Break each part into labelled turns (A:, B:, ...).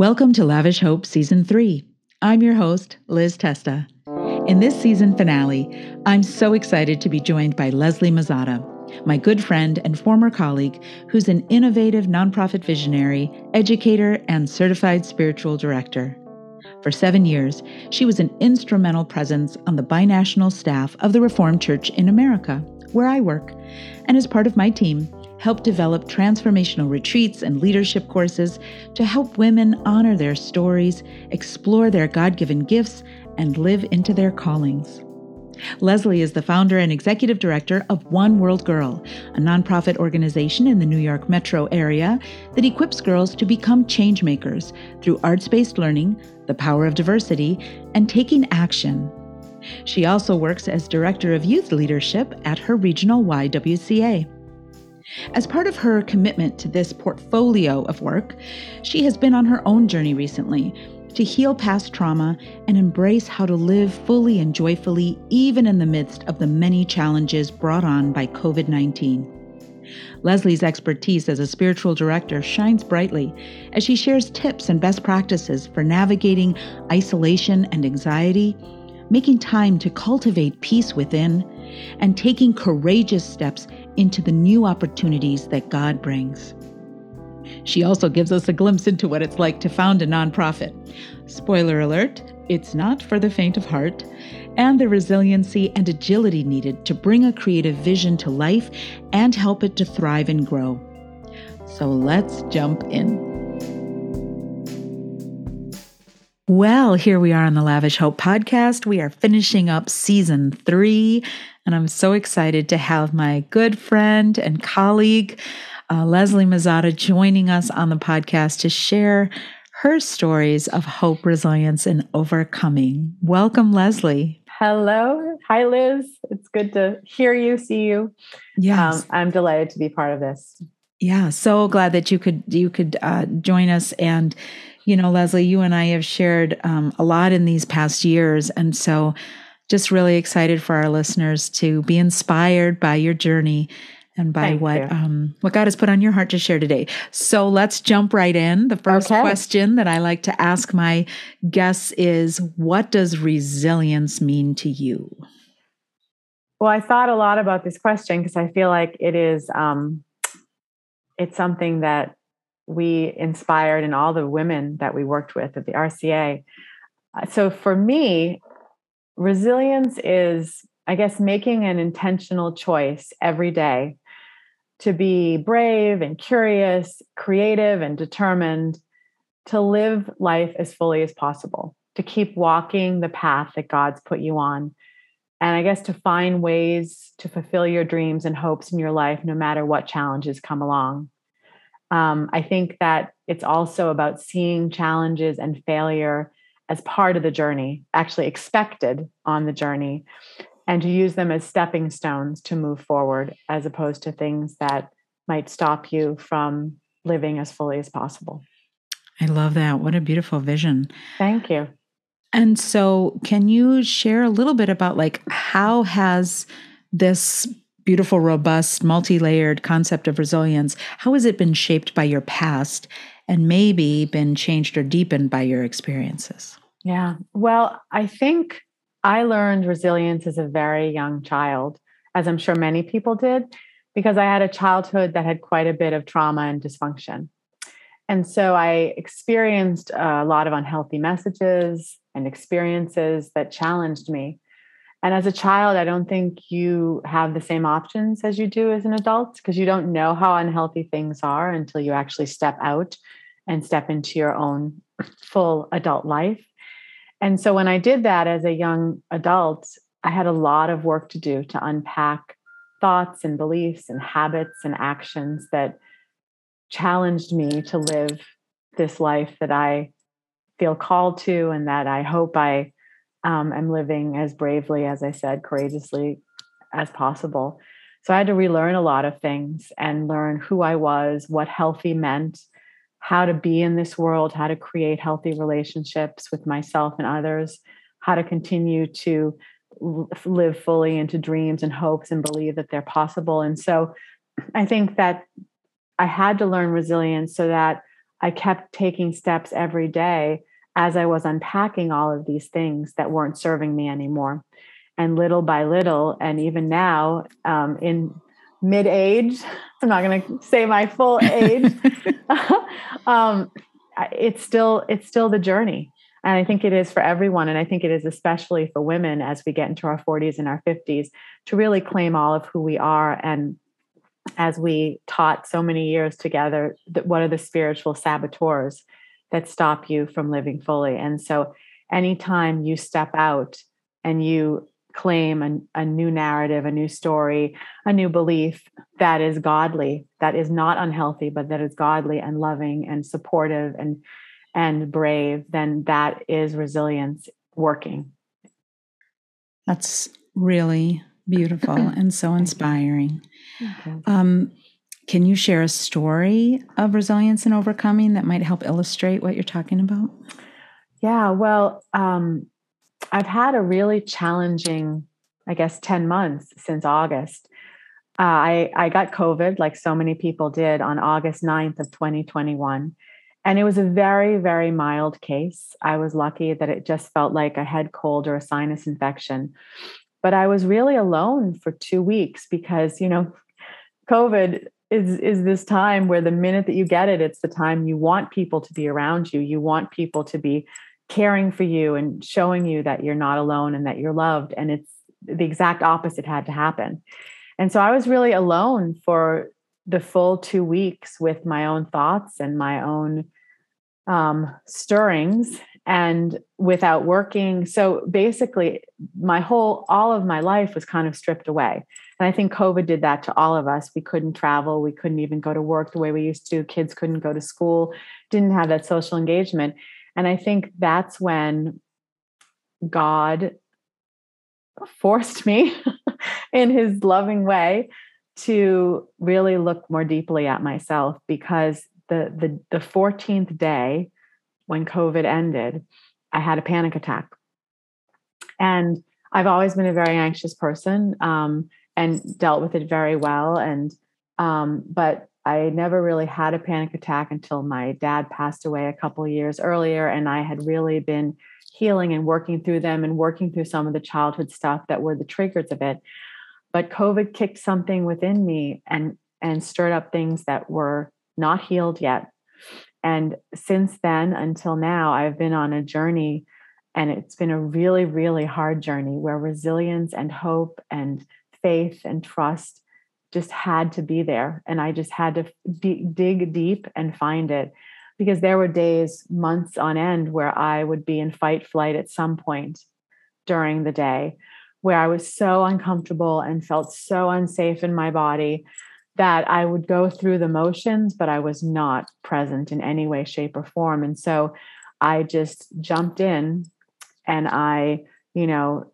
A: Welcome to Lavish Hope Season 3. I'm your host, Liz Testa. In this season finale, I'm so excited to be joined by Leslie Mazzotta, my good friend and former colleague, who's an innovative nonprofit visionary, educator, and certified spiritual director. For seven years, she was an instrumental presence on the binational staff of the Reformed Church in America, where I work, and as part of my team, help develop transformational retreats and leadership courses to help women honor their stories, explore their God given gifts, and live into their callings. Leslie is the founder and executive director of One World Girl, a nonprofit organization in the New York metro area that equips girls to become changemakers through arts based learning, the power of diversity, and taking action. She also works as director of youth leadership at her regional YWCA. As part of her commitment to this portfolio of work, she has been on her own journey recently to heal past trauma and embrace how to live fully and joyfully, even in the midst of the many challenges brought on by COVID 19. Leslie's expertise as a spiritual director shines brightly as she shares tips and best practices for navigating isolation and anxiety, making time to cultivate peace within, and taking courageous steps into the new opportunities that God brings. She also gives us a glimpse into what it's like to found a nonprofit. Spoiler alert, it's not for the faint of heart, and the resiliency and agility needed to bring a creative vision to life and help it to thrive and grow. So let's jump in. Well, here we are on the Lavish Hope podcast. We are finishing up season three, and I'm so excited to have my good friend and colleague, uh, Leslie Mazzotta, joining us on the podcast to share her stories of hope, resilience, and overcoming. Welcome, Leslie.
B: Hello. Hi, Liz. It's good to hear you, see you.
A: Yes.
B: Um, I'm delighted to be part of this.
A: Yeah, so glad that you could you could uh, join us and you know, Leslie, you and I have shared um, a lot in these past years. And so just really excited for our listeners to be inspired by your journey and by
B: Thank
A: what um, what God has put on your heart to share today. So let's jump right in. The first
B: okay.
A: question that I like to ask my guests is what does resilience mean to you?
B: Well, I thought a lot about this question because I feel like it is um, it's something that we inspired and all the women that we worked with at the RCA. Uh, so for me, resilience is, I guess, making an intentional choice every day to be brave and curious, creative and determined, to live life as fully as possible, to keep walking the path that God's put you on. And I guess to find ways to fulfill your dreams and hopes in your life, no matter what challenges come along. Um, I think that it's also about seeing challenges and failure as part of the journey, actually expected on the journey, and to use them as stepping stones to move forward, as opposed to things that might stop you from living as fully as possible.
A: I love that. What a beautiful vision.
B: Thank you.
A: And so, can you share a little bit about like how has this beautiful, robust, multi layered concept of resilience, how has it been shaped by your past and maybe been changed or deepened by your experiences?
B: Yeah. Well, I think I learned resilience as a very young child, as I'm sure many people did, because I had a childhood that had quite a bit of trauma and dysfunction. And so I experienced a lot of unhealthy messages and experiences that challenged me. And as a child, I don't think you have the same options as you do as an adult because you don't know how unhealthy things are until you actually step out and step into your own full adult life. And so when I did that as a young adult, I had a lot of work to do to unpack thoughts and beliefs and habits and actions that challenged me to live this life that I feel called to and that I hope I um, am living as bravely, as I said, courageously as possible. So I had to relearn a lot of things and learn who I was, what healthy meant, how to be in this world, how to create healthy relationships with myself and others, how to continue to live fully into dreams and hopes and believe that they're possible. And so I think that I had to learn resilience so that I kept taking steps every day as I was unpacking all of these things that weren't serving me anymore. And little by little, and even now um, in mid age, I'm not going to say my full age, um, it's still it's still the journey and i think it is for everyone and i think it is especially for women as we get into our 40s and our 50s to really claim all of who we are and as we taught so many years together that what are the spiritual saboteurs that stop you from living fully. And so anytime you step out and you claim a, a new narrative a new story a new belief that is godly that is not unhealthy but that is godly and loving and supportive and and brave then that is resilience working.
A: That's really beautiful and so inspiring. Um, can you share a story of resilience and overcoming that might help illustrate what you're talking about
B: yeah well um, I've had a really challenging, I guess, 10 months since August. Uh, I, I got COVID, like so many people did, on August 9th of 2021. And it was a very, very mild case. I was lucky that it just felt like a head cold or a sinus infection. But I was really alone for two weeks because, you know, COVID is, is this time where the minute that you get it, it's the time you want people to be around you. You want people to be caring for you and showing you that you're not alone and that you're loved. And it's the exact opposite had to happen. And so I was really alone for the full two weeks with my own thoughts and my own um, stirrings and without working. So basically, my whole, all of my life was kind of stripped away. And I think COVID did that to all of us. We couldn't travel, we couldn't even go to work the way we used to, kids couldn't go to school, didn't have that social engagement. And I think that's when God forced me in his loving way to really look more deeply at myself because the the the 14th day when covid ended i had a panic attack. And i've always been a very anxious person. Um, and dealt with it very well and um, but I never really had a panic attack until my dad passed away a couple years earlier. And I had really been healing and working through them and working through some of the childhood stuff that were the triggers of it. But COVID kicked something within me and and stirred up things that were not healed yet. And since then until now, I've been on a journey and it's been a really, really hard journey where resilience and hope and faith and trust just had to be there. And i just had to d- dig deep and find it. Because there were days months on end where i would be in fight flight at some point during the day where i was so uncomfortable and felt so unsafe in my body that i would go through the motions but i was not present in any way shape or form. And so i just jumped in and i you know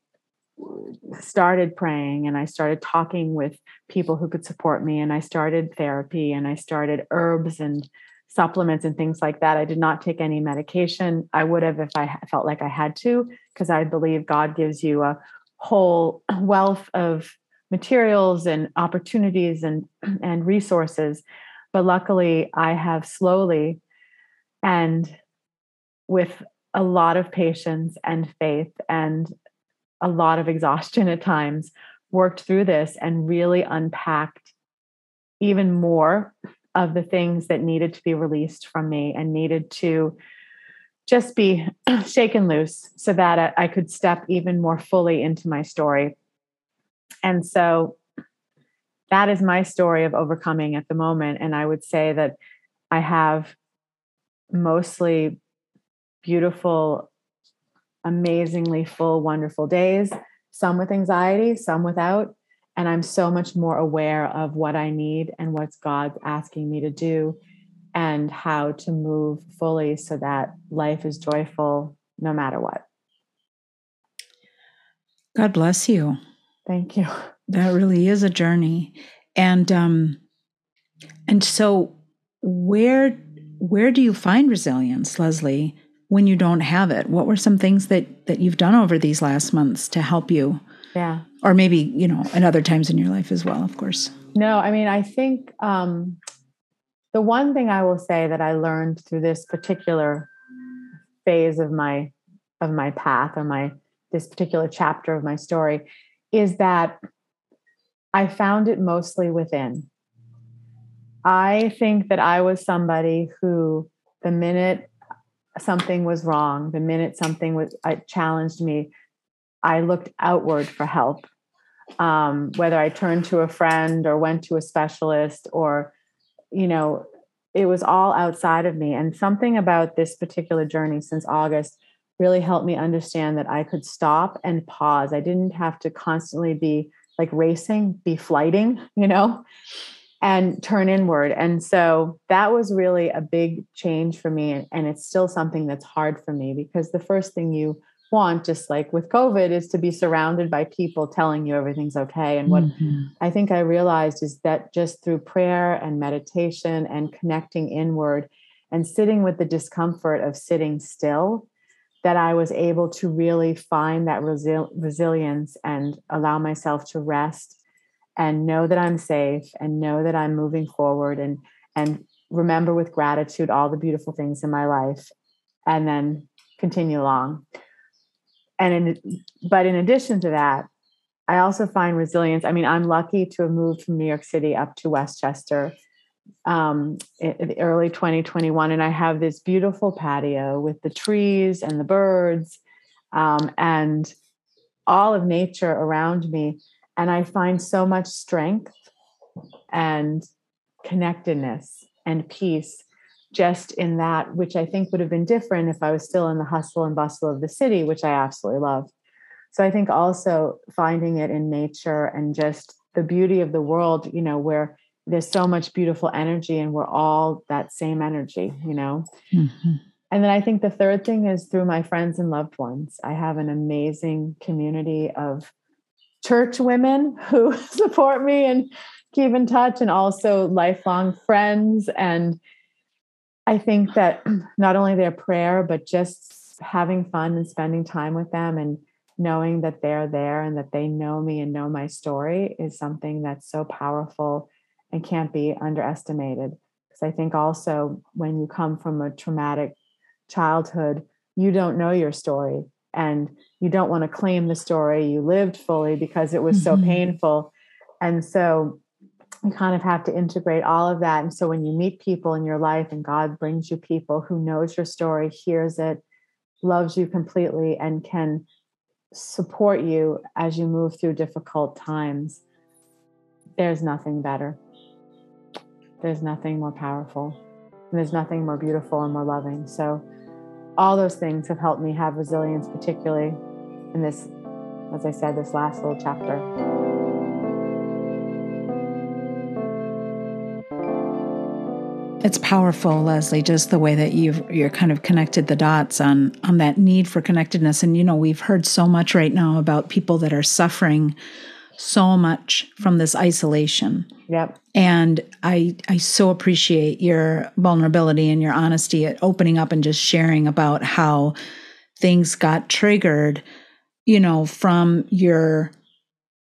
B: started praying and I started talking with people who could support me and I started therapy and I started herbs and supplements and things like that. I did not take any medication. I would have if I felt like I had to because I believe God gives you a whole wealth of materials and opportunities and and resources. But luckily I have slowly and with a lot of patience and faith and a lot of exhaustion at times, worked through this and really unpacked even more of the things that needed to be released from me and needed to just be shaken loose so that I could step even more fully into my story. And so that is my story of overcoming at the moment. And I would say that I have mostly beautiful amazingly full, wonderful days, some with anxiety, some without. And I'm so much more aware of what I need and what's God's asking me to do and how to move fully so that life is joyful no matter what.
A: God bless you.
B: Thank you.
A: That really is a journey. And um and so where where do you find resilience, Leslie? When you don't have it? What were some things that that you've done over these last months to help you?
B: Yeah.
A: Or maybe you know in other times in your life as well of course.
B: No i mean i think um the one thing I will say that I learned through this particular phase of my of my path or my this particular chapter of my story is that I found it mostly within. I think that I was somebody who, the minute something was wrong, the minute something was I challenged me, I looked outward for help. Um, whether I turned to a friend or went to a specialist or, you know, it was all outside of me. And something about this particular journey since August really helped me understand that I could stop and pause. I didn't have to constantly be like racing, be flighting, you know, and turn inward. And so that was really a big change for me. And it's still something that's hard for me because the first thing you want, just like with COVID, is to be surrounded by people telling you everything's okay. And what mm-hmm. I think I realized is that just through prayer and meditation and connecting inward and sitting with the discomfort of sitting still that I was able to really find that resi- resilience and allow myself to rest and know that I'm safe and know that I'm moving forward and and remember with gratitude all the beautiful things in my life and then continue along. And in but in addition to that, I also find resilience. I mean, I'm lucky to have moved from New York City up to Westchester um, in early 2021, and I have this beautiful patio with the trees and the birds um, and all of nature around me. And I find so much strength and connectedness and peace just in that, which I think would have been different if I was still in the hustle and bustle of the city, which I absolutely love. So I think also finding it in nature and just the beauty of the world, you know, where there's so much beautiful energy and we're all that same energy you know mm-hmm. and then i think the third thing is through my friends and loved ones i have an amazing community of church women who support me and keep in touch and also lifelong friends and i think that not only their prayer but just having fun and spending time with them and knowing that they're there and that they know me and know my story is something that's so powerful and can't be underestimated. Because I think also when you come from a traumatic childhood, you don't know your story and you don't want to claim the story you lived fully because it was mm-hmm. so painful. And so you kind of have to integrate all of that. And so when you meet people in your life and God brings you people who knows your story, hears it, loves you completely, and can support you as you move through difficult times, there's nothing better. There's nothing more powerful. And there's nothing more beautiful and more loving. So, all those things have helped me have resilience, particularly in this, as I said, this last little chapter.
A: It's powerful, Leslie, just the way that you've you're kind of connected the dots on on that need for connectedness. And you know, we've heard so much right now about people that are suffering so much from this isolation.
B: Yep.
A: And I I so appreciate your vulnerability and your honesty at opening up and just sharing about how things got triggered, you know, from your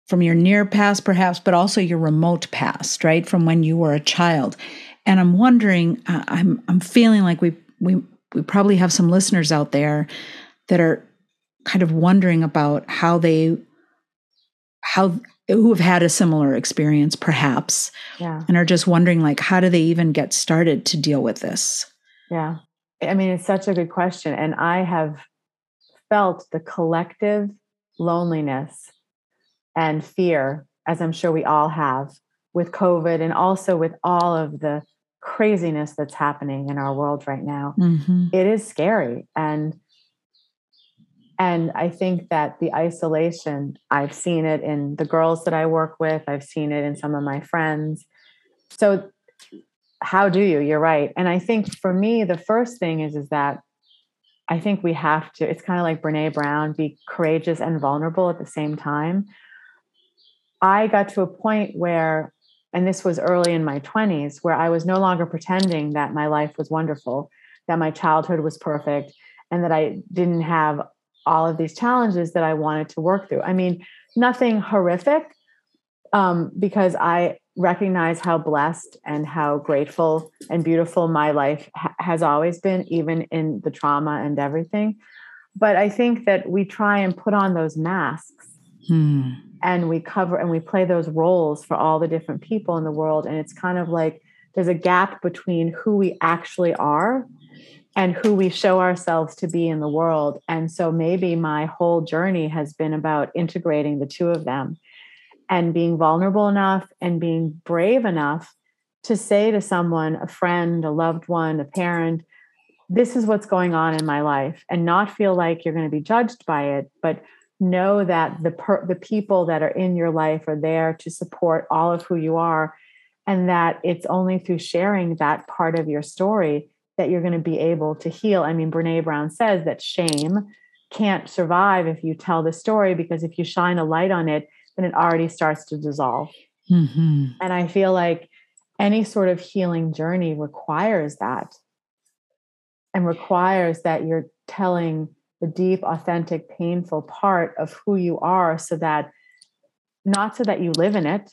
A: from your near past perhaps, but also your remote past, right? From when you were a child. And I'm wondering uh, I'm I'm feeling like we we we probably have some listeners out there that are kind of wondering about how they how who have had a similar experience perhaps
B: yeah.
A: and are just wondering like how do they even get started to deal with this
B: yeah i mean it's such a good question and i have felt the collective loneliness and fear as i'm sure we all have with covid and also with all of the craziness that's happening in our world right now mm-hmm. it is scary and and I think that the isolation, I've seen it in the girls that I work with, I've seen it in some of my friends. So, how do you? You're right. And I think for me, the first thing is, is that I think we have to, it's kind of like Brene Brown, be courageous and vulnerable at the same time. I got to a point where, and this was early in my 20s, where I was no longer pretending that my life was wonderful, that my childhood was perfect, and that I didn't have all of these challenges that I wanted to work through. I mean, nothing horrific, um, because I recognize how blessed and how grateful and beautiful my life ha- has always been, even in the trauma and everything. But I think that we try and put on those masks hmm. and we cover and we play those roles for all the different people in the world. And it's kind of like there's a gap between who we actually are and who we show ourselves to be in the world. And so maybe my whole journey has been about integrating the two of them and being vulnerable enough and being brave enough to say to someone, a friend, a loved one, a parent, this is what's going on in my life and not feel like you're going to be judged by it, but know that the per- the people that are in your life are there to support all of who you are and that it's only through sharing that part of your story that you're going to be able to heal. I mean, Brene Brown says that shame can't survive if you tell the story because if you shine a light on it, then it already starts to dissolve. Mm-hmm. And I feel like any sort of healing journey requires that and requires that you're telling the deep, authentic, painful part of who you are so that not so that you live in it,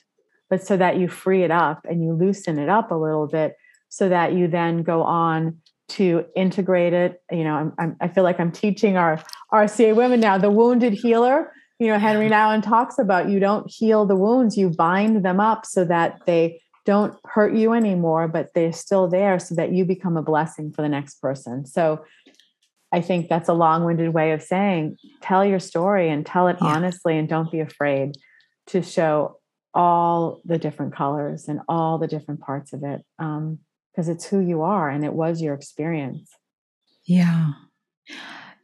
B: but so that you free it up and you loosen it up a little bit so that you then go on to integrate it. You know, I'm, I'm, i feel like I'm teaching our RCA women now the wounded healer you know henry nouwen talks about you don't heal the wounds you bind them up so that they don't hurt you anymore but they're still there so that you become a blessing for the next person so i think that's a long-winded way of saying tell your story and tell it yeah. honestly and don't be afraid to show all the different colors and all the different parts of it um, because it's who you are and it was your experience
A: yeah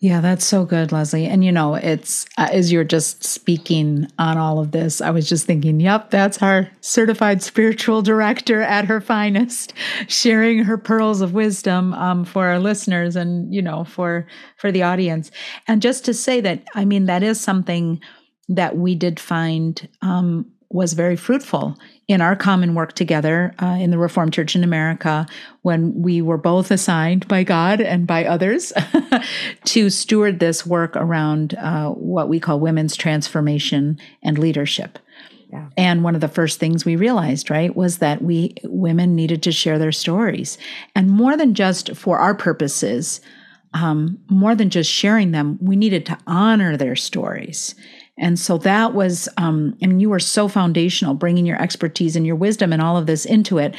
A: yeah, that's so good, Leslie. And you know, it's uh, as you're just speaking on all of this, I was just thinking, yep, that's our certified spiritual director at her finest, sharing her pearls of wisdom um, for our listeners and you know for for the audience. And just to say that, I mean, that is something that we did find um, was very fruitful in our common work together uh, in the Reformed Church in America when we were both assigned by God and by others to steward this work around uh, what we call women's transformation and leadership. Yeah. And one of the first things we realized, right, was that we women needed to share their stories. And more than just for our purposes, um, more than just sharing them, we needed to honor their stories and so that was, um, I mean, you were so foundational, bringing your expertise and your wisdom and all of this into it,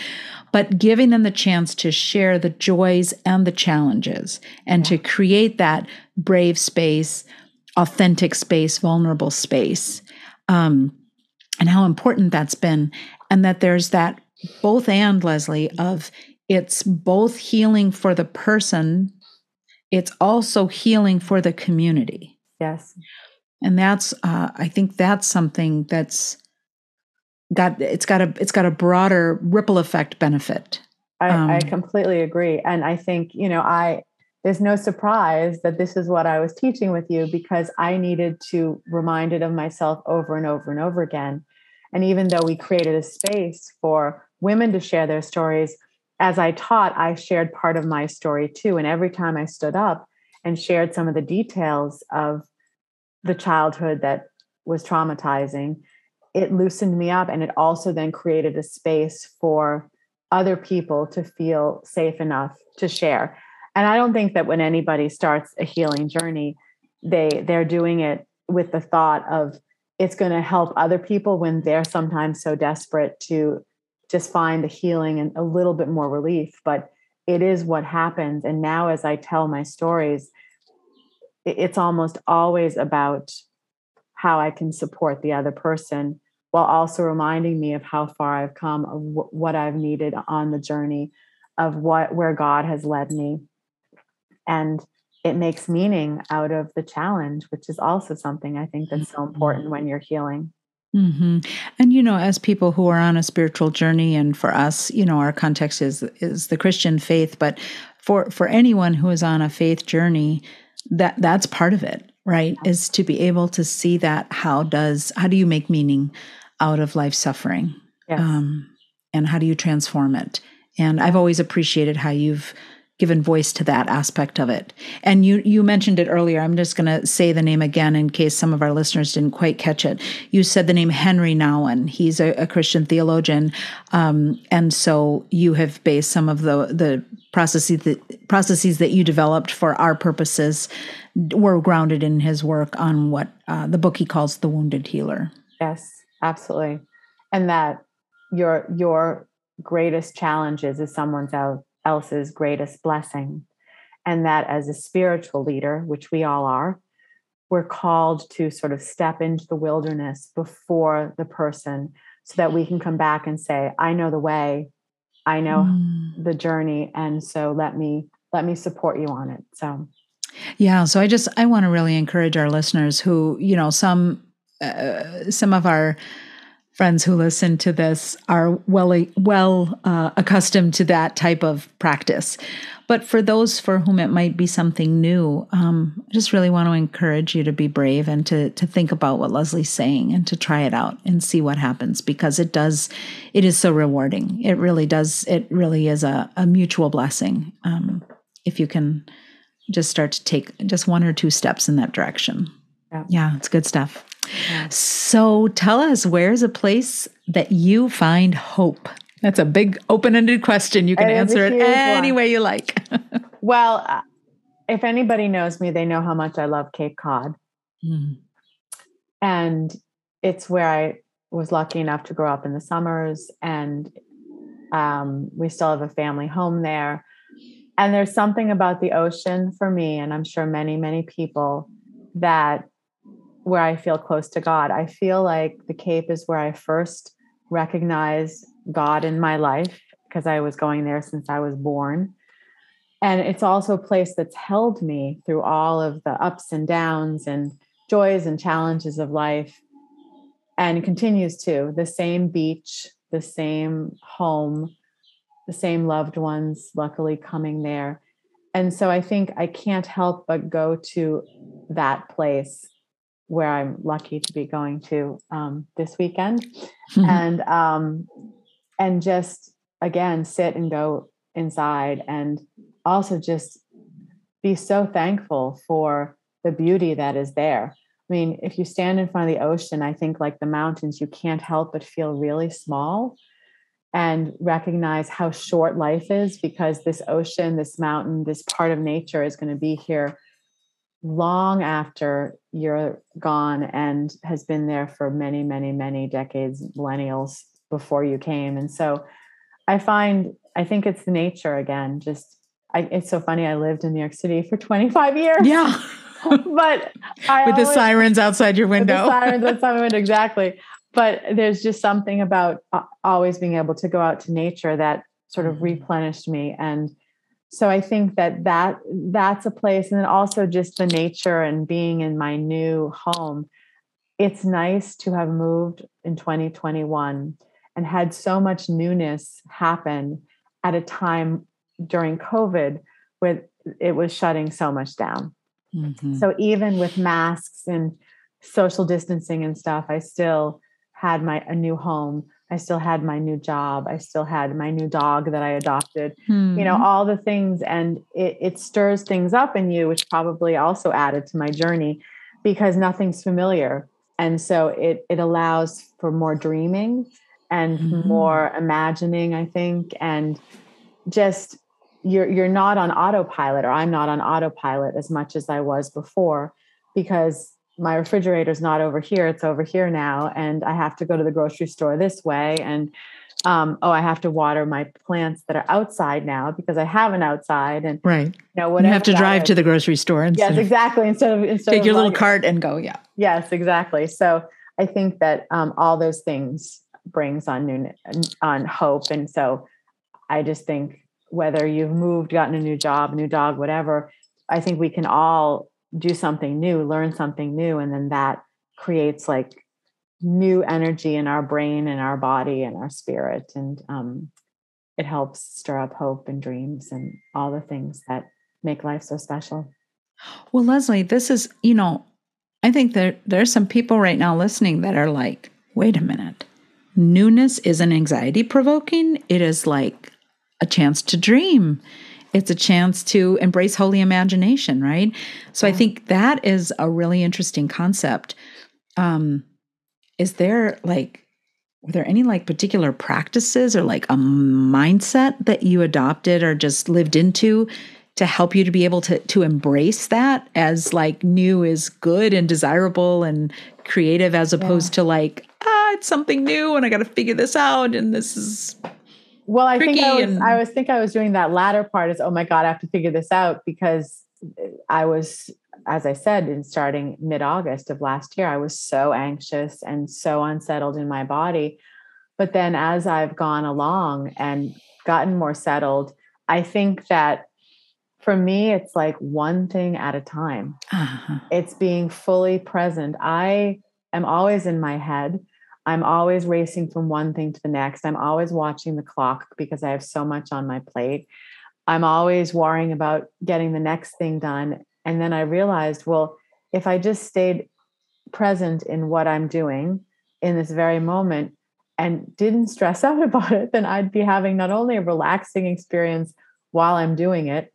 A: but giving them the chance to share the joys and the challenges and yeah. to create that brave space, authentic space, vulnerable space. Um, and how important that's been. And that there's that both and, Leslie, of it's both healing for the person, it's also healing for the community.
B: Yes
A: and that's uh, i think that's something that's got it's got a it's got a broader ripple effect benefit.
B: I, um, I completely agree. And i think you know i there's no surprise that this is what i was teaching with you because i needed to remind it of myself over and over and over again. And even though we created a space for women to share their stories as i taught i shared part of my story too. And every time i stood up and shared some of the details of the childhood that was traumatizing, it loosened me up and it also then created a space for other people to feel safe enough to share. And I don't think that when anybody starts a healing journey, they they're doing it with the thought of it's going to help other people when they're sometimes so desperate to just find the healing and a little bit more relief, but it is what happens and now as I tell my stories, it's almost always about how I can support the other person while also reminding me of how far I've come, of what I've needed on the journey, of what where God has led me. And it makes meaning out of the challenge, which is also something I think that's so mm-hmm. important when you're healing.
A: Mm-hmm. And you know, as people who are on a spiritual journey, and for us, you know, our context is is the Christian faith, but for for anyone who is on a faith journey, that that's part of it right? Is to be able to see that how does how do you make meaning out of life suffering? Yes. um, and how do you transform it? And i've always appreciated how you've given voice to that aspect of it. And you you mentioned it earlier. I'm just going to say the name again in case some of our listeners didn't quite catch it. You said the name Henry Nouwen. He's a, a Christian theologian, um, and so you have based some of the the processes that processes that you developed for our purposes were grounded in his work on what uh, the book he calls the Wounded Healer.
B: Yes, absolutely, and that your your greatest challenges is someone's out else's greatest blessing. And that as a spiritual leader, which we all are, we're called to sort of step into the wilderness before the person so that we can come back and say, I know the way, I know mm. the journey. And so let me let me support you on it. So
A: yeah, so I just I want to really encourage our listeners who, you know, some uh, some of our friends who listen to this are well well uh, accustomed to that type of practice. But for those for whom it might be something new, um, I just really want to encourage you to be brave and to to think about what Leslie's saying and to try it out and see what happens because it does it is so rewarding. It really does. It really is a, a mutual blessing um, if you can just start to take just one or two steps in that direction. Yeah, yeah it's good stuff. So tell us, where's a place that you find hope? That's a big open ended question. You can it answer it any one. way you like.
B: well, uh, if anybody knows me, they know how much I love Cape Cod. Mm. And it's where I was lucky enough to grow up in the summers. And um, we still have a family home there. And there's something about the ocean for me, and I'm sure many, many people, that where I feel close to God. I feel like the Cape is where I first recognized God in my life because I was going there since I was born. And it's also a place that's held me through all of the ups and downs and joys and challenges of life and continues to. The same beach, the same home, the same loved ones, luckily coming there. And so I think I can't help but go to that place where I'm lucky to be going to um, this weekend, mm-hmm. and um, and just again sit and go inside, and also just be so thankful for the beauty that is there. I mean, if you stand in front of the ocean, I think like the mountains, you can't help but feel really small and recognize how short life is because this ocean, this mountain, this part of nature is going to be here long after you're gone and has been there for many, many, many decades, millennials before you came. And so I find, I think it's the nature again, just, I, it's so funny. I lived in New York City for 25 years.
A: Yeah.
B: but
A: I with always, the sirens outside your window.
B: sirens outside my window, exactly. But there's just something about uh, always being able to go out to nature that sort of mm-hmm. replenished me and so i think that that that's a place and then also just the nature and being in my new home it's nice to have moved in 2021 and had so much newness happen at a time during covid where it was shutting so much down mm-hmm. so even with masks and social distancing and stuff i still had my a new home I still had my new job. I still had my new dog that I adopted, hmm. you know, hmm. all the things. And it, it stirs things up in you, which probably also added to my journey because nothing's familiar. And so it, it allows for more dreaming and hmm more imagining, I think, and just you're you're not on autopilot or I'm not on autopilot as much as I was before because my refrigerator's not over here it's over here now and i have to go to the grocery store this way and um, oh i have to water my plants that are outside now because i have an outside and
A: right you know you have to drive is. to the grocery store
B: and yes exactly instead of instead
A: take
B: of
A: your little cart and go yeah
B: yes exactly so i think that um, all those things brings on new on hope and so i just think whether you've moved gotten a new job new dog whatever i think we can all do something new, learn something new, and then that creates like new energy in our brain and our body and our spirit, and um, it helps stir up hope and dreams and all the things that make life so special.
A: Well, Leslie, this is you know, I think there there are some people right now listening that are like, wait a minute, newness isn't anxiety provoking; it is like a chance to dream it's a chance to embrace holy imagination, right? So yeah. I think that is a really interesting concept. Um, is there like, were there any like particular practices or like a mindset that you adopted or just lived into to help you to be able to to embrace that as like new is good and desirable and creative as opposed yeah. to like ah it's something new and I got to figure this out and this is
B: well, I think I was, and... I was think I was doing that latter part is, oh my God, I have to figure this out because I was, as I said, in starting mid-August of last year, I was so anxious and so unsettled in my body. But then as I've gone along and gotten more settled, I think that for me, it's like one thing at a time. Uh-huh. It's being fully present. I am always in my head. I'm always racing from one thing to the next. I'm always watching the clock because I have so much on my plate. I'm always worrying about getting the next thing done. And then I realized, well, if I just stayed present in what I'm doing in this very moment and didn't stress out about it, then I'd be having not only a relaxing experience while I'm doing it,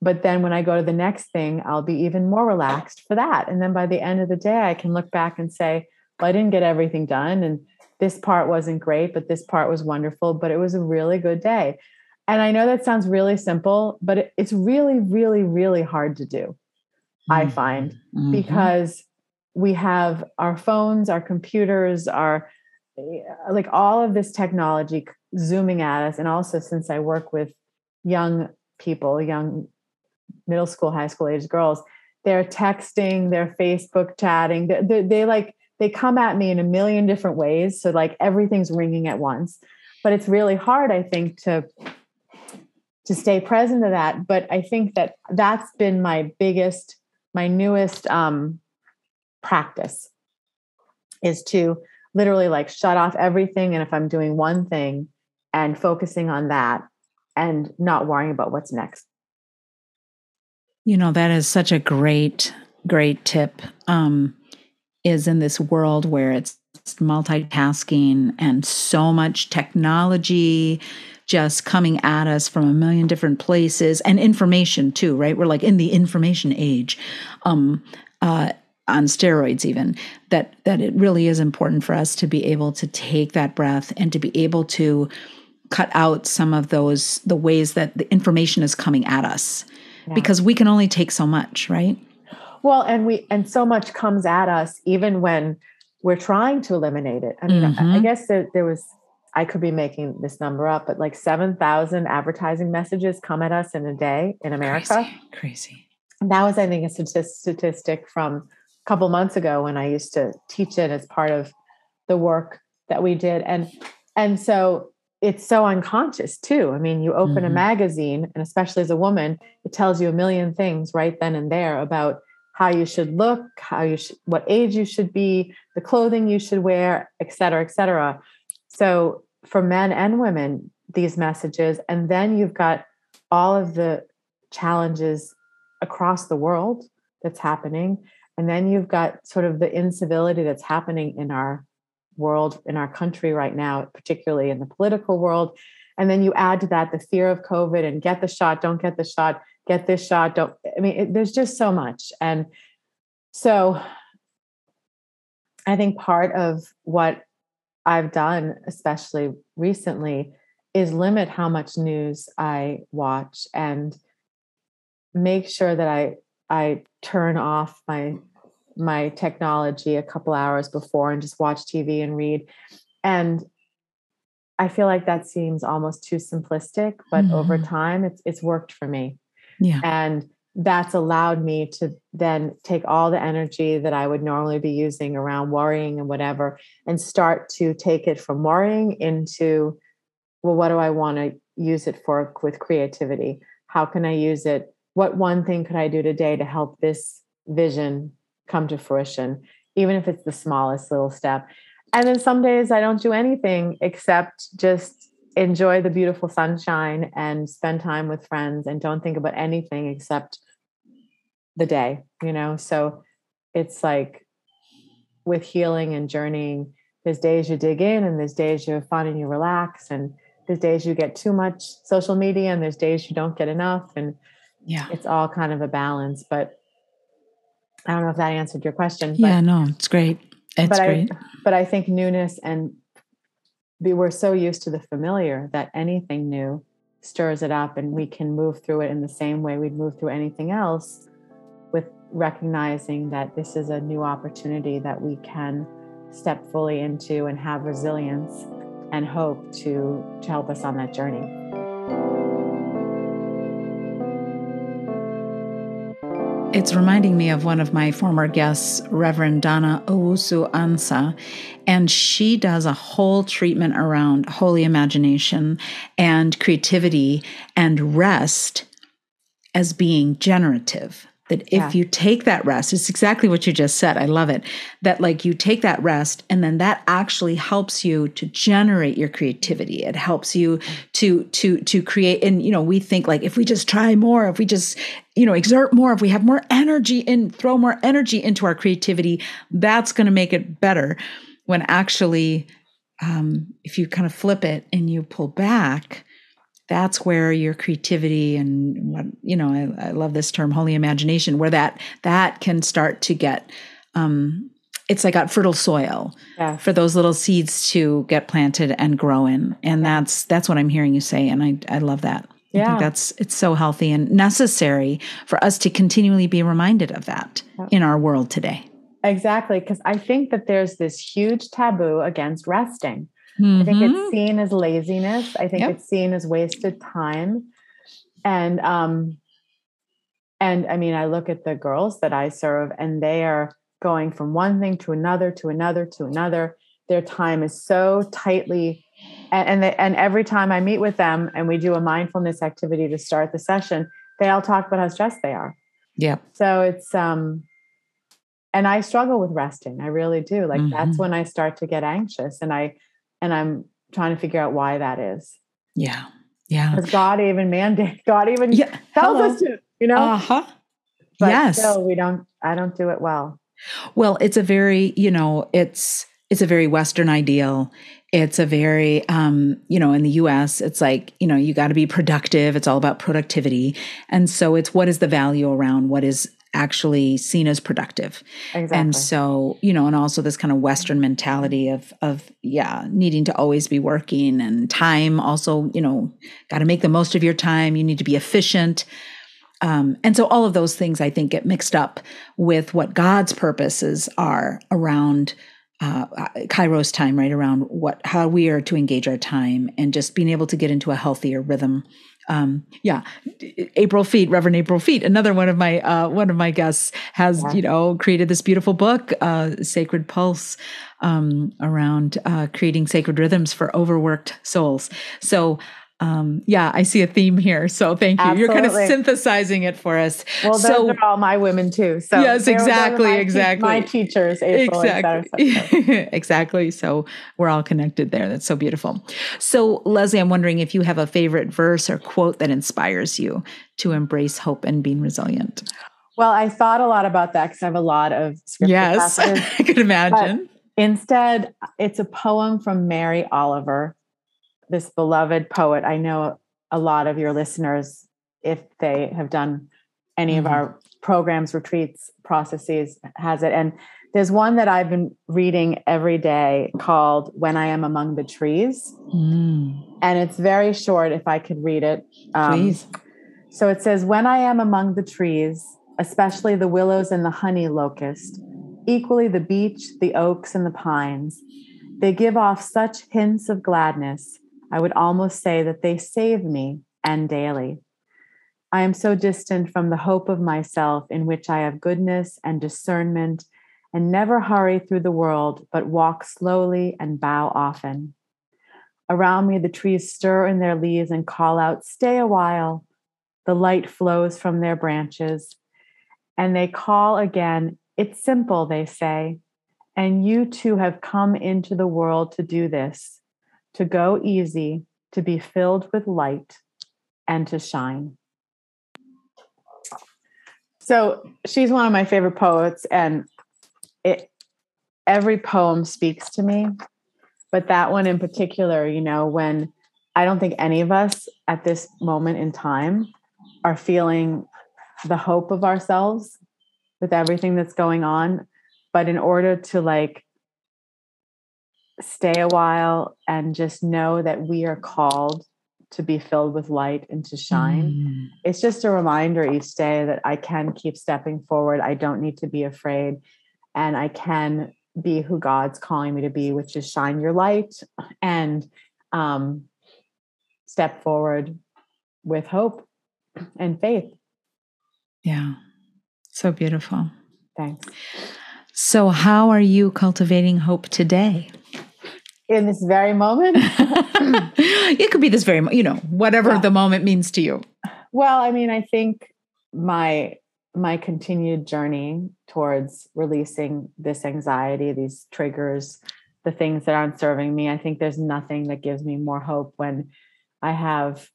B: but then when I go to the next thing, I'll be even more relaxed for that. And then by the end of the day, I can look back and say, well, I didn't get everything done. And this part wasn't great, but this part was wonderful. But it was a really good day. And I know that sounds really simple, but it, it's really, really, really hard to do, mm-hmm. I find, mm-hmm. because we have our phones, our computers, our like all of this technology zooming at us. And also, since I work with young people, young middle school, high school age girls, they're texting, they're Facebook chatting, they, they, they like they come at me in a million different ways. So like everything's ringing at once. But it's really hard, I think, to to stay present to that. But I think that that's been my biggest, my newest um, practice is to literally like shut off everything. And if I'm doing one thing and focusing on that and not worrying about what's next.
A: You know, that is such a great, great tip. Um, is in this world where it's multitasking and so much technology just coming at us from a million different places and information too right? We're like in the information age um uh on steroids even that that it really is important for us to be able to take that breath and to be able to cut out some of those the ways that the information is coming at us. Yeah. because we can only take so much right
B: well, and we and so much comes at us even when we're trying to eliminate it. I mean, mm-hmm. I, I, guess there, there was I could be making this number up, but like 7,000 advertising messages come at us in a day in America.
A: Crazy. Crazy.
B: And that was, I think, a statistic from a couple months ago when I used to teach it as part of the work that we did. And and so it's so unconscious too. I mean, you open mm-hmm. a magazine, and especially as a woman, it tells you a million things right then and there about how you should look, how you what age you should be, the clothing you should wear, et cetera, et cetera. So for men and women, these messages, and then you've got all of the challenges across the world that's happening. And then you've got sort of the incivility that's happening in our world, in our country right now, particularly in the political world. And then you add to that the fear of COVID and get the shot, don't get the shot get this shot don't i mean it, there's just so much. And so i think part of what i've done especially recently is limit how much news i watch and make sure that i i turn off my my technology a couple hours before and just watch tv and read. And i feel like that seems almost too simplistic but mm-hmm. over time it's it's worked for me
A: yeah.
B: And that's allowed me to then take all the energy that I would normally be using around worrying and whatever and start to take it from worrying into, well, what do I want to use it for with creativity? How can I use it? What one thing could I do today to help this vision come to fruition, even if it's the smallest little step? And then some days I don't do anything except just enjoy the beautiful sunshine and spend time with friends and don't think about anything except the day, you know? So it's like with healing and journeying, there's days you dig in and there's days you have fun and you relax. And there's days you get too much social media and there's days you don't get enough and
A: yeah
B: it's all kind of a balance but i don't know if that answered your question but,
A: yeah no it's great it's
B: but
A: great
B: I, but i think newness and we're so used to the familiar that anything new stirs it up and we can move through it in the same way we'd move through anything else with recognizing that this is a new opportunity that we can step fully into and have resilience and hope to, to help us on that journey.
A: It's reminding me of one of my former guests, Reverend Donna Owusu Ansah, and she does a whole treatment around holy imagination and creativity and rest as being generative that if yeah. you take that rest it's exactly what you just said i love it that like you take that rest and then that actually helps you to generate your creativity it helps you to to to create and you know we think like if we just try more if we just you know exert more if we have more energy and throw more energy into our creativity that's going to make it better when actually um, if you kind of flip it and you pull back that's where your creativity and what you know I, I, love this term holy imagination where that that can start to get um it's like a fertile soil yeah. for those little seeds to get planted and grow in and that's that's what i'm hearing you say and i i love that yeah. I think that's it's so healthy and necessary for us to continually be reminded of that in our world today.
B: Exactly, because I think that there's this huge taboo against resting. Mm-hmm. I think it's mm-hmm. seen as laziness. I think yep. it's seen as wasted time. And um and I mean I look at the girls that I serve and they are going from one thing to another to another to another. Their time is so tightly and and, they, and every time I meet with them and we do a mindfulness activity to start the session, they all talk about how stressed they are.
A: Yeah.
B: So it's um and I struggle with resting. I really do. Like mm-hmm. that's when I start to get anxious and I and I'm trying to figure out why that is.
A: Yeah. Yeah.
B: Because God even mandate, God even yeah. tells Hello. us to, you know?
A: Uh-huh.
B: But
A: yes.
B: still we don't, I don't do it well.
A: Well, it's a very, you know, it's, it's a very Western ideal. It's a very, um, you know, in the US, it's like, you know, you got to be productive. It's all about productivity. And so it's what is the value around what is actually seen as productive. Exactly. And so, you know, and also this kind of Western mentality of of yeah, needing to always be working and time also, you know, got to make the most of your time. You need to be efficient. Um, and so all of those things I think get mixed up with what God's purposes are around uh, Kairos time, right around what how we are to engage our time and just being able to get into a healthier rhythm um, yeah, April Fiet, Reverend April Fiet, another one of my uh, one of my guests has yeah. you know created this beautiful book, uh, Sacred Pulse, um, around uh, creating sacred rhythms for overworked souls. So um, yeah, I see a theme here. So thank you. Absolutely. You're kind of synthesizing it for us.
B: Well, those so, are all my women too. So
A: yes, exactly, my exactly.
B: my teachers, April,
A: exactly, exactly. So we're all connected there. That's so beautiful. So Lesley, I'm wondering if you have a favorite verse or quote that inspires you to embrace hope and being resilient.
B: Well, I thought a lot about that because I have a lot of scripture
A: yes,
B: passages.
A: I could imagine.
B: But instead, it's a poem from Mary Oliver this beloved poet. I know a lot of your listeners, if they have done any mm-hmm. of our programs, retreats, processes, has it. And there's one that I've been reading every day called When I Am Among the Trees. Mm. And it's very short, if I could read it.
A: Um, Please.
B: So it says, When I am among the trees, especially the willows and the honey locust, equally the beech, the oaks, and the pines, they give off such hints of gladness I would almost say that they save me and daily. I am so distant from the hope of myself in which I have goodness and discernment and never hurry through the world, but walk slowly and bow often. Around me, the trees stir in their leaves and call out, Stay a while. The light flows from their branches, and they call again, It's simple, they say, and you too have come into the world to do this to go easy, to be filled with light, and to shine. So she's one of my favorite poets, and it every poem speaks to me. But that one in particular, you know, when I don't think any of us at this moment in time are feeling the hope of ourselves with everything that's going on. But in order to like stay a while and just know that we are called to be filled with light and to shine. Mm. It's just a reminder each day that I can keep stepping forward. I don't need to be afraid and I can be who God's calling me to be, which is shine your light and um, step forward with hope and faith.
A: Yeah. So beautiful.
B: Thanks.
A: So, how are you cultivating hope today?
B: In this very moment?
A: it could be this very, you know, whatever yeah. the moment means to you.
B: Well, I mean, I think my my continued journey towards releasing this anxiety, these triggers, the things that aren't serving me. I think there's nothing that gives me more hope when I have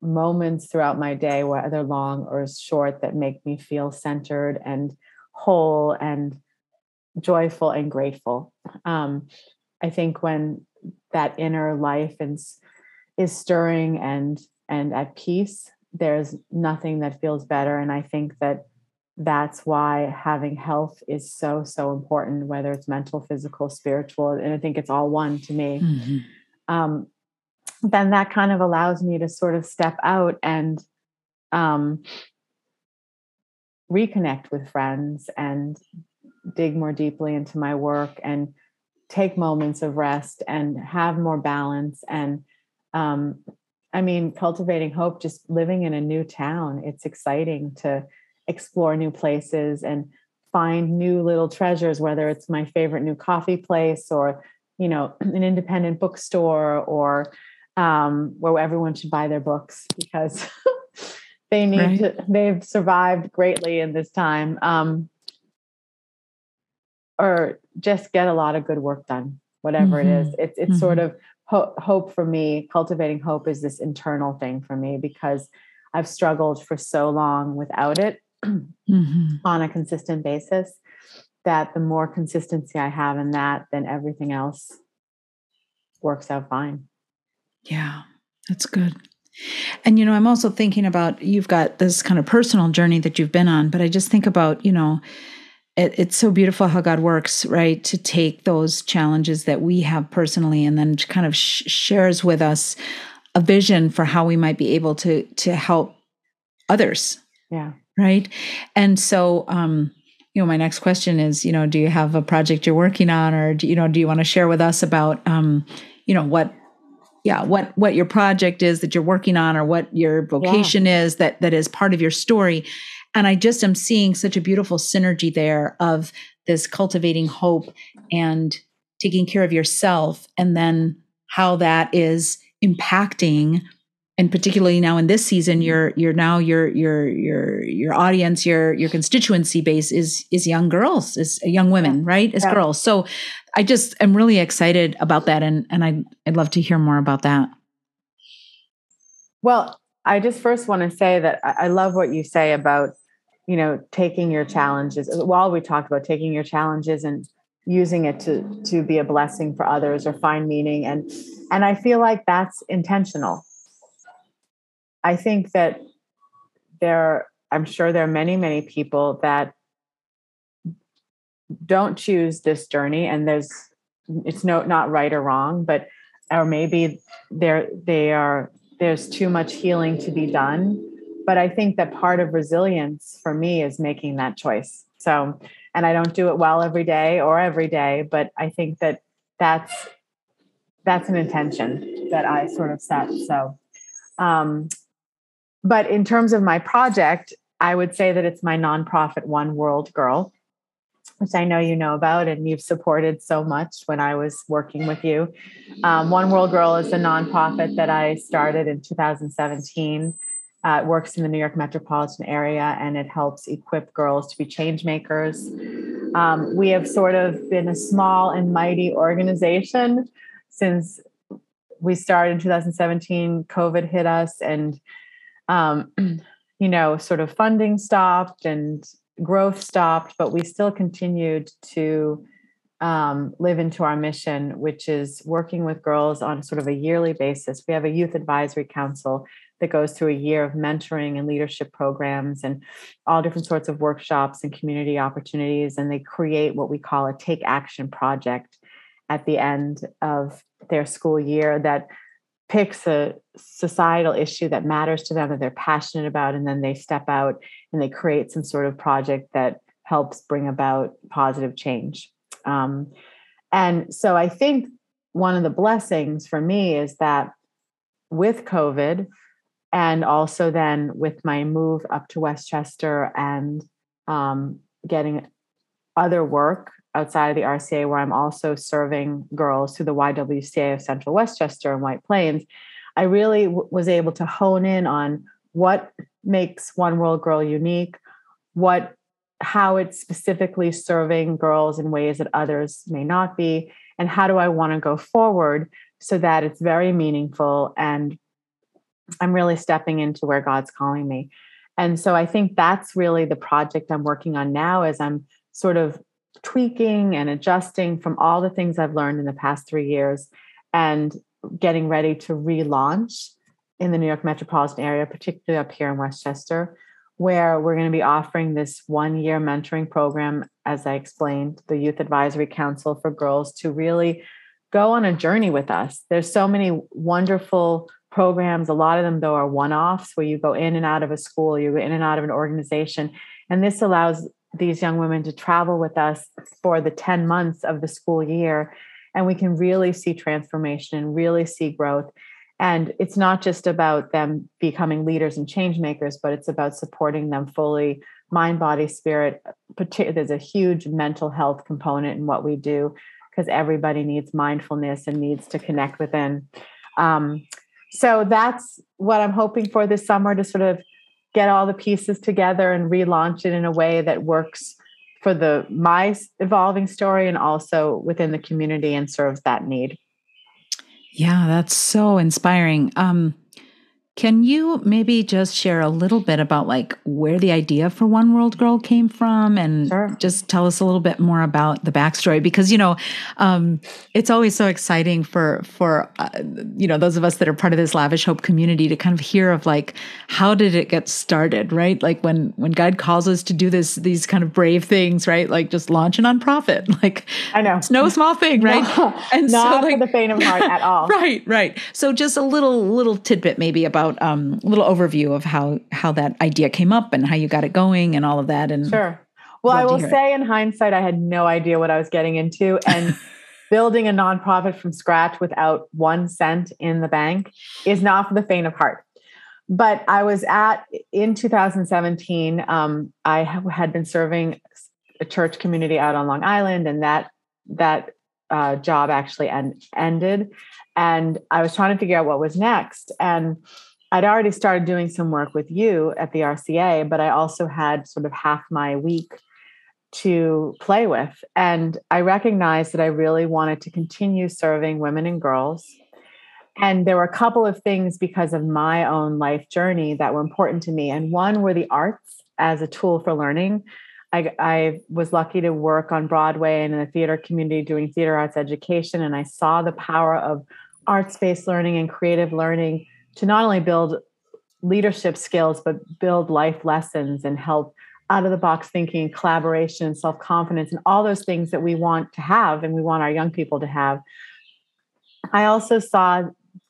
B: moments throughout my day, whether long or short, that make me feel centered and whole and joyful and grateful. Um, I think when that inner life is is stirring and and at peace, there's nothing that feels better. And I think that that's why having health is so so important, whether it's mental, physical, spiritual, and I think it's all one to me. Mm-hmm. Um, then that kind of allows me to sort of step out and um, reconnect with friends and dig more deeply into my work and take moments of rest and have more balance and um, i mean cultivating hope just living in a new town it's exciting to explore new places and find new little treasures whether it's my favorite new coffee place or you know an independent bookstore or um, where everyone should buy their books because they need right. to they've survived greatly in this time um, or just get a lot of good work done whatever mm-hmm. it is it's it's mm-hmm. sort of ho- hope for me cultivating hope is this internal thing for me because i've struggled for so long without it mm-hmm. on a consistent basis that the more consistency i have in that then everything else works out fine
A: yeah that's good and you know i'm also thinking about you've got this kind of personal journey that you've been on but i just think about you know it, it's so beautiful how God works, right? To take those challenges that we have personally and then kind of sh- shares with us a vision for how we might be able to to help others.
B: Yeah.
A: Right. And so, um, you know, my next question is, you know, do you have a project you're working on, or do you know, do you want to share with us about, um, you know, what yeah what what your project is that you're working on or what your vocation yeah. is that that is part of your story and I just am seeing such a beautiful synergy there of this cultivating hope and taking care of yourself, and then how that is impacting and particularly now in this season mm-hmm. you're you're now your your your your audience your your constituency base is is young girls is young women right? As yeah. girls. So i just am really excited about that and and i i'd love to hear more about that.
B: Well i just first want to say that i love what you say about you know taking your challenges uh, while we talked about taking your challenges and using it to to be a blessing for others or find meaning and and i feel like that's intentional. I think that there i'm sure there are many many people that don't choose this journey and there's it's no not right or wrong but or maybe there they are there's too much healing to be done but I think that part of resilience for me is making that choice. So, and I don't do it well every day or every day, but I think that that's that's an intention that I sort of set. So, um, but in terms of my project, I would say that it's my nonprofit One World Girl, which I know you know about and you've supported so much when I was working with you. Um, One World Girl is a nonprofit that I started in 2017 uh, it works in the New York metropolitan area and it helps equip girls to be change makers. Um, we have sort of been a small and mighty organization since we started in 2017. COVID hit us, and um, you know, sort of funding stopped and growth stopped, but we still continued to um, live into our mission, which is working with girls on sort of a yearly basis. We have a youth advisory council that goes through a year of mentoring and leadership programs and all different sorts of workshops and community opportunities. And they create what we call a take action project at the end of their school year that picks a societal issue that matters to them that they're passionate about and then they step out and they create some sort of project that helps bring about positive change um, and so i think one of the blessings for me is that with covid and also then with my move up to westchester and um, getting other work outside of the RCA, where I'm also serving girls through the YWCA of Central Westchester and White Plains, I really w- was able to hone in on what makes One World Girl unique, what how it's specifically serving girls in ways that others may not be, and how do I want to go forward so that it's very meaningful and I'm really stepping into where God's calling me. And so I think that's really the project I'm working on now as I'm sort of tweaking and adjusting from all the things I've learned in the past three years and getting ready to relaunch in the New York metropolitan area, particularly up here in Westchester, where we're going to be offering this one year mentoring program, as I explained, the Youth Advisory Council for girls to really go on a journey with us. There's so many wonderful programs. A lot of them, though, are one offs where you go in and out of a school, you go in and out of an organization. And this allows these young women to travel with us for the 10 months of the school year and we can really see transformation and really see growth and it's not just about them becoming leaders and change makers but it's about supporting them fully mind body spirit there's a huge mental health component in what we do because everybody needs mindfulness and needs to connect within um, so that's what i'm hoping for this summer to sort of get all the pieces together and relaunch it in a way that works for the my evolving story and also within the community and serves that need.
A: Yeah, that's so inspiring. Um, can you maybe just share a little bit about like where the idea for One World Girl came from? And sure. just tell us a little bit more about the backstory because you know um, it's always so exciting for for uh, you know those of us that are part of this lavish hope community to kind of hear of like how did it get started right? Like when when God calls us to do this these kind of brave things right? Like just launch a nonprofit. Like
B: I know.
A: it's no small thing right?
B: No, and not so like, for the faint of heart at all.
A: Right right. So just a little little tidbit maybe about about um, a little overview of how how that idea came up and how you got it going and all of that. And
B: sure. Well, I will say it. in hindsight, I had no idea what I was getting into, and building a nonprofit from scratch without one cent in the bank is not for the faint of heart. But I was at in 2017. Um, I had been serving a church community out on Long Island, and that that uh, job actually end, ended. And I was trying to figure out what was next. And I'd already started doing some work with you at the RCA, but I also had sort of half my week to play with. And I recognized that I really wanted to continue serving women and girls. And there were a couple of things because of my own life journey that were important to me. And one were the arts as a tool for learning. I, I was lucky to work on Broadway and in the theater community doing theater arts education. And I saw the power of arts based learning and creative learning to not only build leadership skills, but build life lessons and help out of the box thinking, collaboration, self confidence, and all those things that we want to have and we want our young people to have. I also saw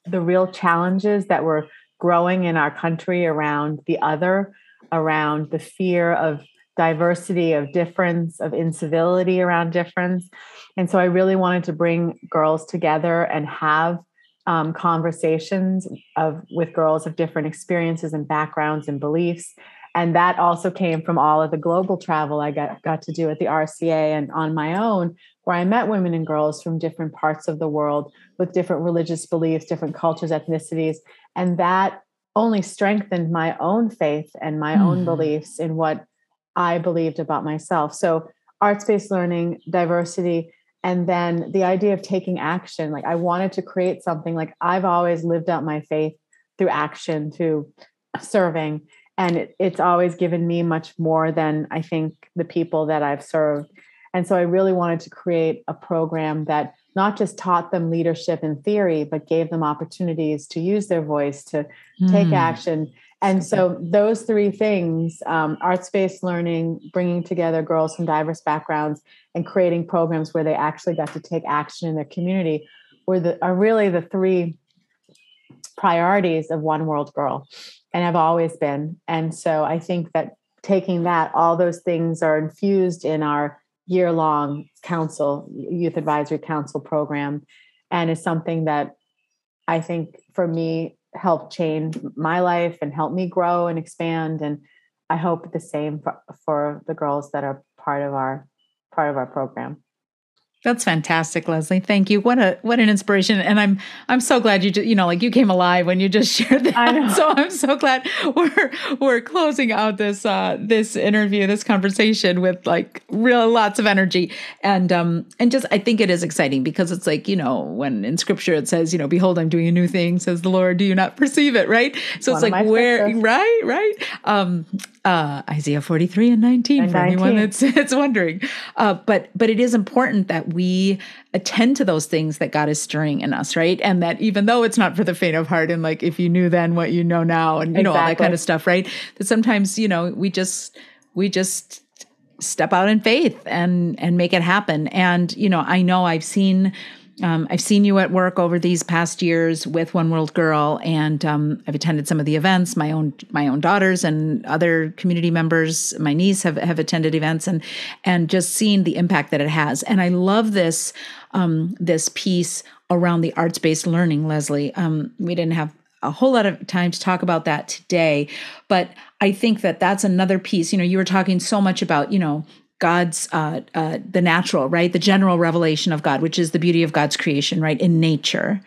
B: the real challenges that were growing in our country around the other, around the fear of diversity, of difference, of incivility around difference. And so I really wanted to bring girls together and have um, conversations of with girls of different experiences and backgrounds and beliefs and that also came from all of the global travel i got, got to do at the rca and on my own where i met women and girls from different parts of the world with different religious beliefs different cultures ethnicities and that only strengthened my own faith and my mm. own hmm. beliefs in what i believed about myself so arts-based learning diversity and then the idea of taking action like i wanted to create something like i've always lived out my faith through action through serving and it, it's always given me much more than i think the people that i've served And so I really wanted to create a program that not just taught them leadership in theory, but gave them opportunities to use their voice, to mm. take hmm. action. And so, those three things um, arts based learning, bringing together girls from diverse backgrounds, and creating programs where they actually got to take action in their community were the, are really the three priorities of One World Girl and have always been. And so, I think that taking that, all those things are infused in our year long council, youth advisory council program, and is something that I think for me helped change my life and help me grow and expand. And I hope the same for, for the girls that are part of our part of our program.
A: That's fantastic, Lesley. Thank you. What a what an inspiration, and I'm I'm so glad you just, you know like you came alive when you just shared that. So I'm so glad we're we're closing out this uh, this interview, this conversation with like real lots of energy, and um and just I think it is exciting because it's like you know when in Scripture it says you know behold I'm doing a new thing says the Lord do you not perceive it right? So One it's like where right right um uh, Isaiah 43 and 19 and for 19. anyone that's, that's wondering. Uh, but but it is important that we attend to those things that God is stirring in us, right? And that even though it's not for the faint of heart, and like if you knew then what you know now, and you exactly. know all that kind of stuff, right? That sometimes you know we just we just step out in faith and and make it happen. And you know I know I've seen um, I've seen you at work over these past years with One World Girl, and um, I've attended some of the events. My own my own daughters and other community members, my niece have have attended events, and and just seen the impact that it has. And I love this um, this piece around the arts based learning, Lesley. Um, we didn't have a whole lot of time to talk about that today but i think that that's another piece you know you were talking so much about you know God's uh, uh, the natural, right? The general revelation of God, which is the beauty of God's creation, right, in nature.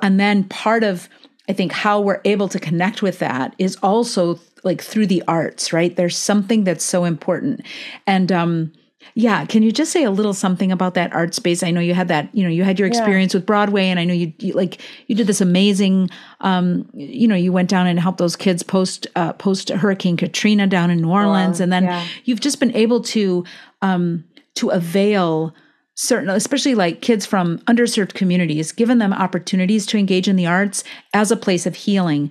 A: And then part of, I think, how we're able to connect with that is also like through the arts, right? There's something that's so important. And um, yeah, can you just say a little something about that art space? I know you had that, you know, you had your experience yeah. with Broadway, and I know you, you, like you did this amazing, um, you know, you went down and helped those kids post uh, post Hurricane Katrina down in New Orleans, and then yeah. you've just been able to um, to avail certain, especially like kids from underserved communities, given them opportunities to engage in the arts as a place of healing.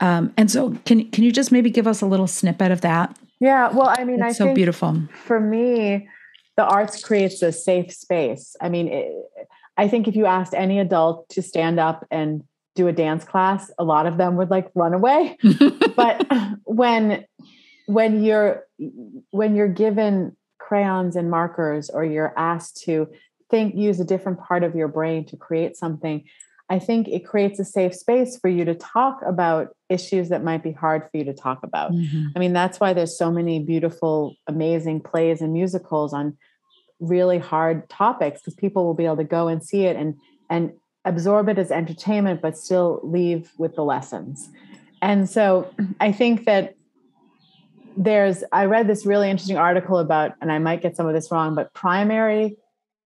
A: Um, and so, can can you just maybe give us a little snippet of that?
B: Yeah, well, I mean,
A: it's
B: I
A: so beautiful.
B: For me, the arts creates a safe space. I mean, it, I think if you asked any adult to stand up and do a dance class, a lot of them would like run away. but when when you're when you're given crayons and markers or you're asked to think use a different part of your brain to create something I think it creates a safe space for you to talk about issues that might be hard for you to talk about. Mm-hmm. I mean, that's why there's so many beautiful, amazing plays and musicals on really hard topics because people will be able to go and see it and and absorb it as entertainment but still leave with the lessons. And so I think that there's I read this really interesting article about and I might get some of this wrong but primary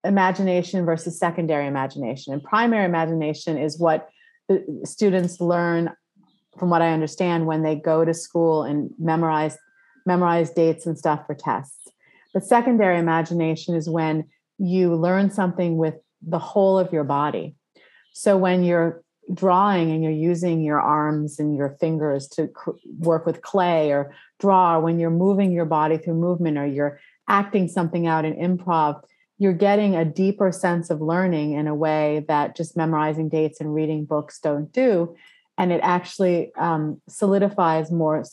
B: imagination versus secondary imagination. And primary imagination is what the students learn, from what I understand, when they go to school and memorize memorize dates and stuff for tests. But secondary imagination is when you learn something with the whole of your body. So when you're drawing and you're using your arms and your fingers to work with clay or draw, or when you're moving your body through movement or you're acting something out in improv, you're getting a deeper sense of learning in a way that just memorizing dates and reading books don't do. And it actually um, solidifies more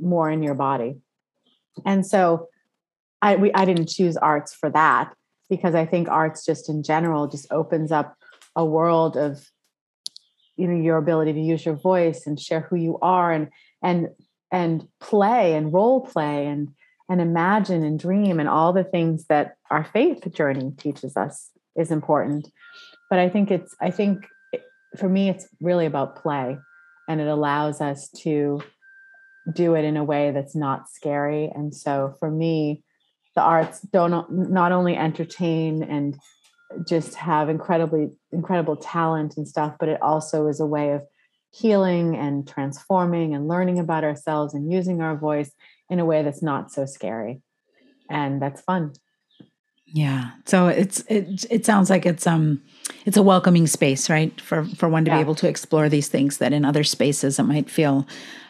B: more in your body. And so i we, i didn't choose arts for that because i think arts just in general just opens up a world of you know your ability to use your voice and share who you are and and and play and role play and and imagine and dream and all the things that our faith journey teaches us is important. But i think it's i think for me it's really about play and it allows us to do it in a way that's not scary. And so for me the arts don't not only entertain and just have incredibly incredible talent and stuff but it also is a way of healing and transforming and learning about ourselves and using our voice in a way that's not so scary and that's fun
A: Yeah. So it's it it sounds like it's um it's a welcoming space, right? For for one to yeah. be able to explore these things that in other spaces it might feel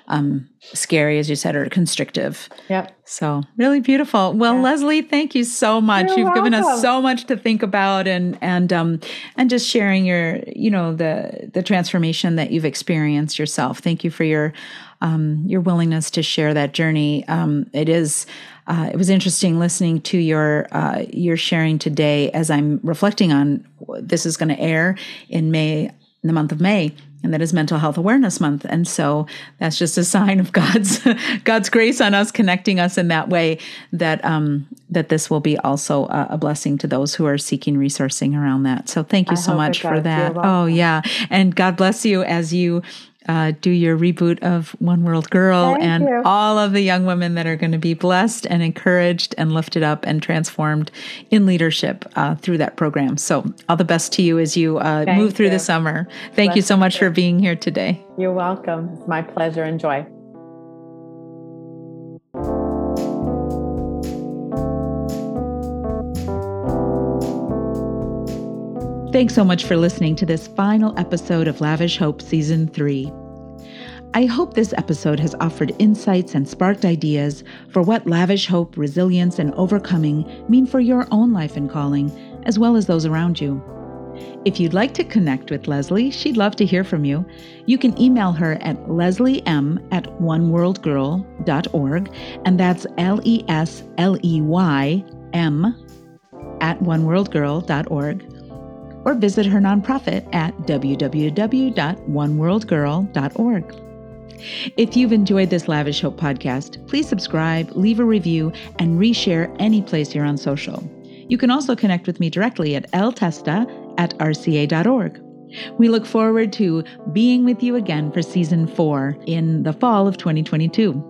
A: um, scary, as you said, or constrictive.
B: Yep.
A: So really beautiful. Well, yeah. Lesley, thank you so much. You're You've welcome. given us so much to think about, and and um and just sharing your you know the the transformation that you've experienced yourself. Thank you for your um, your willingness to share that journey. Um, it is. Uh, it was interesting listening to your uh, your sharing today as I'm reflecting on this is going to air in May, in the month of May, and that is mental health awareness month. And so that's just a sign of god's god's grace on us connecting us in that way that um that this will be also a, a blessing to those who are seeking resourcing around that. So thank you I so much for that. Oh yeah. And god bless you as you uh, do your reboot of One World Girl
B: Thank
A: and
B: you.
A: all of the young women that are going to be blessed and encouraged and lifted up and transformed in leadership uh, through that program. So, all the best to you as you uh, move through
B: you.
A: the summer. Thank Bless you so much you. for being here today.
B: You're welcome. It's my pleasure and joy.
A: Thanks so much for listening to this final episode of Lavish Hope Season 3. I hope this episode has offered insights and sparked ideas for what lavish hope, resilience, and overcoming mean for your own life and calling, as well as those around you. If you'd like to connect with Lesley, she'd love to hear from you. You can email her at lesleyem at oneworldgirl.org, and that's L E S L E Y M at oneworldgirl.org or visit her nonprofit at www.oneworldgirl.org. If you've enjoyed this Lavish Hope podcast, please subscribe, leave a review, and reshare any place you're on social. You can also connect with me directly at ltesta at rca.org. We look forward to being with you again for season four in the fall of 2022.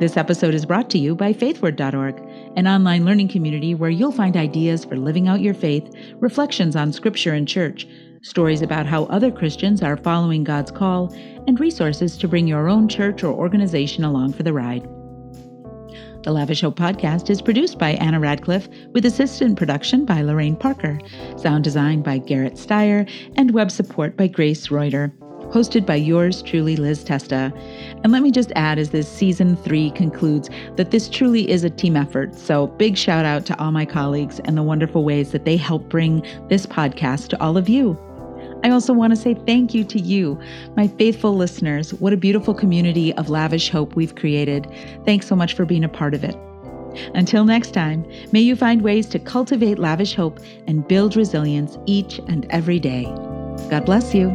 A: This episode is brought to you by faithward.org, an online learning community where you'll find ideas for living out your faith, reflections on scripture and church, stories about how other Christians are following God's call, and resources to bring your own church or organization along for the ride. The Lavish Hope podcast is produced by Anna Radcliffe with assistant production by Lorraine Parker, sound design by Garrett Steyer, and web support by Grace Reuter hosted by yours truly, Liz Testa. And let me just add as this season three concludes that this truly is a team effort. So big shout out to all my colleagues and the wonderful ways that they help bring this podcast to all of you. I also want to say thank you to you, my faithful listeners. What a beautiful community of lavish hope we've created. Thanks so much for being a part of it. Until next time, may you find ways to cultivate lavish hope and build resilience each and every day. God bless you.